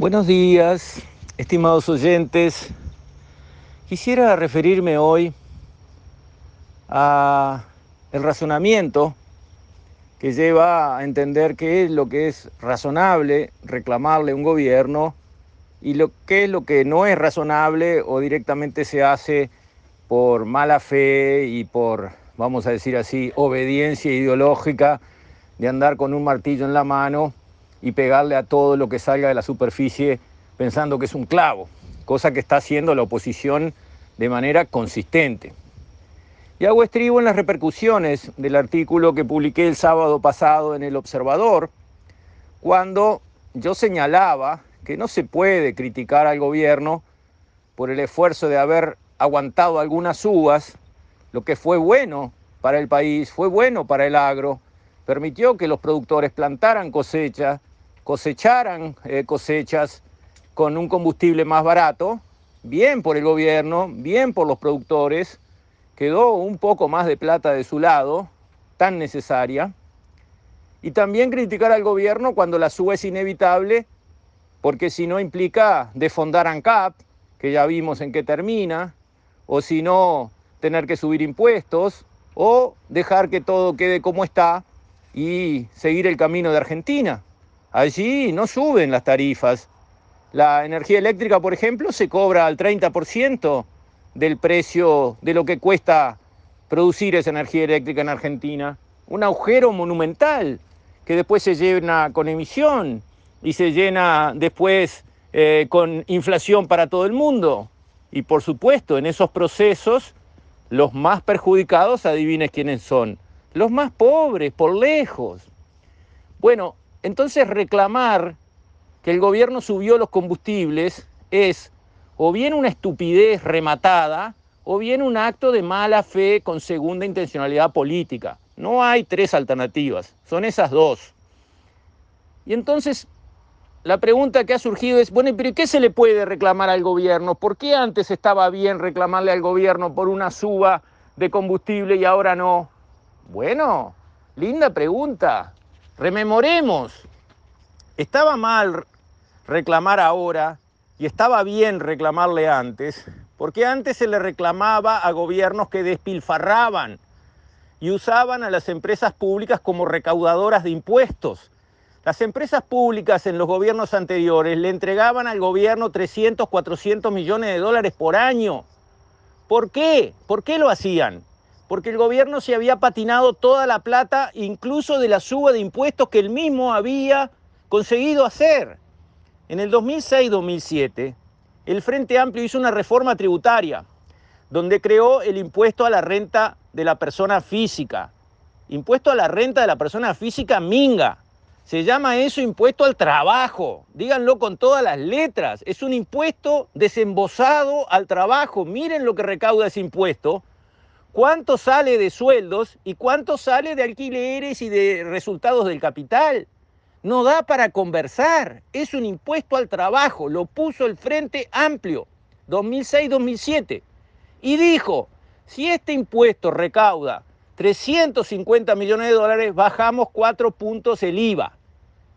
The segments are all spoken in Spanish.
Buenos días, estimados oyentes. Quisiera referirme hoy a el razonamiento que lleva a entender qué es lo que es razonable reclamarle a un gobierno y lo qué es lo que no es razonable o directamente se hace por mala fe y por, vamos a decir así, obediencia ideológica de andar con un martillo en la mano y pegarle a todo lo que salga de la superficie pensando que es un clavo, cosa que está haciendo la oposición de manera consistente. Y hago estribo en las repercusiones del artículo que publiqué el sábado pasado en El Observador, cuando yo señalaba que no se puede criticar al gobierno por el esfuerzo de haber aguantado algunas uvas, lo que fue bueno para el país, fue bueno para el agro, permitió que los productores plantaran cosechas, cosecharan eh, cosechas con un combustible más barato, bien por el gobierno, bien por los productores, quedó un poco más de plata de su lado, tan necesaria, y también criticar al gobierno cuando la suba es inevitable, porque si no implica defondar ANCAP, que ya vimos en qué termina, o si no, tener que subir impuestos, o dejar que todo quede como está y seguir el camino de Argentina. Allí no suben las tarifas. La energía eléctrica, por ejemplo, se cobra al 30% del precio de lo que cuesta producir esa energía eléctrica en Argentina. Un agujero monumental que después se llena con emisión y se llena después eh, con inflación para todo el mundo. Y por supuesto, en esos procesos, los más perjudicados, adivines quiénes son, los más pobres, por lejos. Bueno, entonces reclamar que el gobierno subió los combustibles es o bien una estupidez rematada o bien un acto de mala fe con segunda intencionalidad política. No hay tres alternativas, son esas dos. Y entonces la pregunta que ha surgido es, bueno, pero ¿qué se le puede reclamar al gobierno? ¿Por qué antes estaba bien reclamarle al gobierno por una suba de combustible y ahora no? Bueno, linda pregunta. Rememoremos, estaba mal reclamar ahora y estaba bien reclamarle antes, porque antes se le reclamaba a gobiernos que despilfarraban y usaban a las empresas públicas como recaudadoras de impuestos. Las empresas públicas en los gobiernos anteriores le entregaban al gobierno 300, 400 millones de dólares por año. ¿Por qué? ¿Por qué lo hacían? Porque el gobierno se había patinado toda la plata, incluso de la suba de impuestos que él mismo había conseguido hacer. En el 2006-2007, el Frente Amplio hizo una reforma tributaria, donde creó el impuesto a la renta de la persona física. Impuesto a la renta de la persona física minga. Se llama eso impuesto al trabajo. Díganlo con todas las letras. Es un impuesto desembosado al trabajo. Miren lo que recauda ese impuesto cuánto sale de sueldos y cuánto sale de alquileres y de resultados del capital. No da para conversar, es un impuesto al trabajo, lo puso el Frente Amplio, 2006-2007, y dijo, si este impuesto recauda 350 millones de dólares, bajamos cuatro puntos el IVA.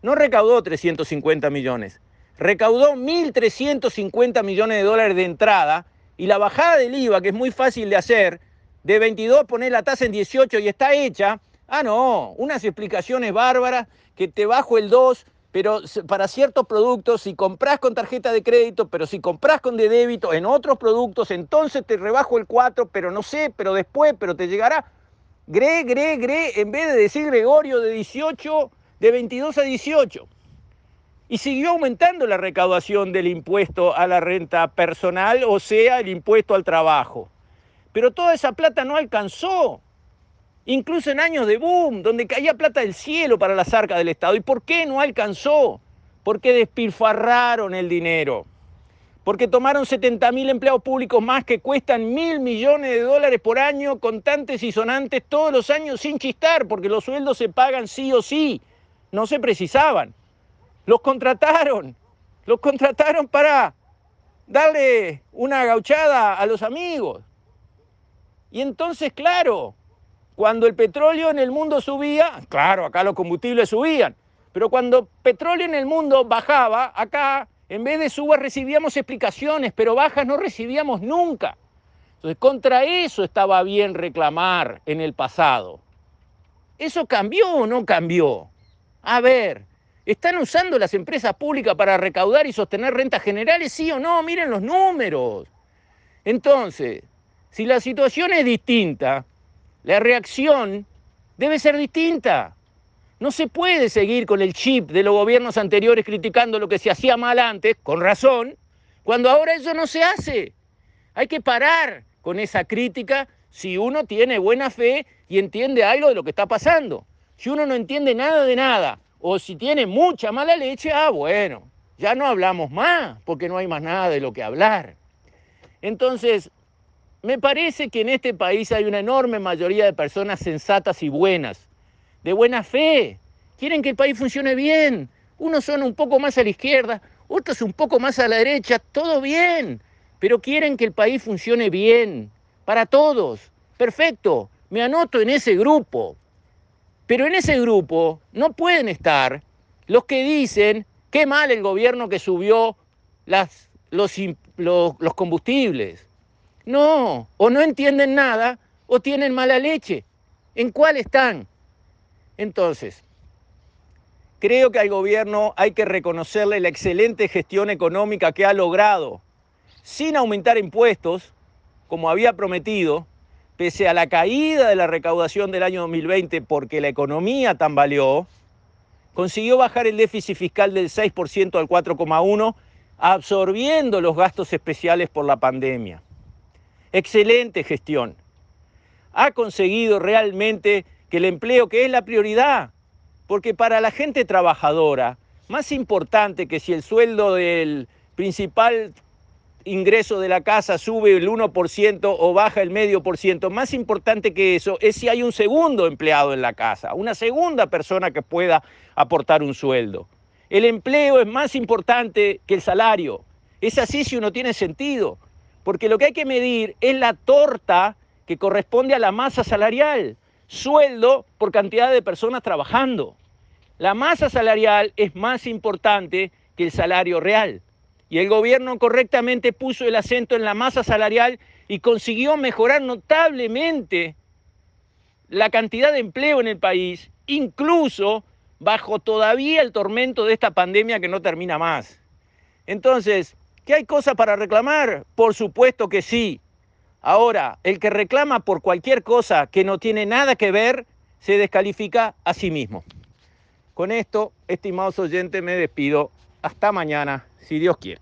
No recaudó 350 millones, recaudó 1.350 millones de dólares de entrada y la bajada del IVA, que es muy fácil de hacer, de 22 poner la tasa en 18 y está hecha. Ah, no, unas explicaciones bárbaras que te bajo el 2, pero para ciertos productos, si compras con tarjeta de crédito, pero si compras con de débito en otros productos, entonces te rebajo el 4, pero no sé, pero después, pero te llegará. Gre, gre, gre, en vez de decir Gregorio de 18, de 22 a 18. Y siguió aumentando la recaudación del impuesto a la renta personal, o sea, el impuesto al trabajo. Pero toda esa plata no alcanzó. Incluso en años de boom, donde caía plata del cielo para las arcas del Estado. ¿Y por qué no alcanzó? Porque despilfarraron el dinero. Porque tomaron 70 mil empleados públicos más que cuestan mil millones de dólares por año, contantes y sonantes todos los años sin chistar, porque los sueldos se pagan sí o sí. No se precisaban. Los contrataron. Los contrataron para darle una gauchada a los amigos. Y entonces, claro, cuando el petróleo en el mundo subía, claro, acá los combustibles subían, pero cuando petróleo en el mundo bajaba, acá En vez de subas recibíamos explicaciones, pero bajas no recibíamos nunca. Entonces, contra eso estaba bien reclamar en el pasado. ¿Eso cambió o no cambió? A ver, ¿están usando las empresas públicas para recaudar y sostener rentas generales? Sí o no, miren los números. Entonces, si la situación es distinta, la reacción debe ser distinta. No se puede seguir con el chip de los gobiernos anteriores criticando lo que se hacía mal antes, con razón, cuando ahora eso no se hace. Hay que parar con esa crítica si uno tiene buena fe y entiende algo de lo que está pasando. Si uno no entiende nada de nada, o si tiene mucha mala leche, ah, bueno, ya no hablamos más, porque no hay más nada de lo que hablar. Entonces, me parece que en este país hay una enorme mayoría de personas sensatas y buenas, de buena fe. Quieren que el país funcione bien. Unos son un poco más a la izquierda, otros un poco más a la derecha, todo bien. Pero quieren que el país funcione bien, para todos. Perfecto, me anoto en ese grupo. Pero en ese grupo no pueden estar los que dicen, qué mal el gobierno que subió las, los, los combustibles. No, o no entienden nada o tienen mala leche. ¿En cuál están? Entonces, creo que al gobierno hay que reconocerle la excelente gestión económica que ha logrado, sin aumentar impuestos, como había prometido, pese a la caída de la recaudación del año 2020 porque la economía tambaleó, consiguió bajar el déficit fiscal del 6% al 4,1%, absorbiendo los gastos especiales por la pandemia. Excelente gestión. Ha conseguido realmente que el empleo, que es la prioridad, porque para la gente trabajadora, más importante que si el sueldo del principal ingreso de la casa sube el 1% o baja el medio por ciento, más importante que eso es si hay un segundo empleado en la casa, una segunda persona que pueda aportar un sueldo. El empleo es más importante que el salario. Es así si uno tiene sentido, porque lo que hay que medir es la torta que corresponde a la masa salarial, sueldo por cantidad de personas trabajando. La masa salarial es más importante que el salario real y el gobierno correctamente puso el acento en la masa salarial y consiguió mejorar notablemente la cantidad de empleo en el país, incluso bajo todavía el tormento de esta pandemia que no termina más. Entonces, ¿qué hay cosas para reclamar? Por supuesto que sí. Ahora, el que reclama por cualquier cosa que no tiene nada que ver, se descalifica a sí mismo. Con esto, estimados oyentes, me despido. Hasta mañana, si Dios quiere.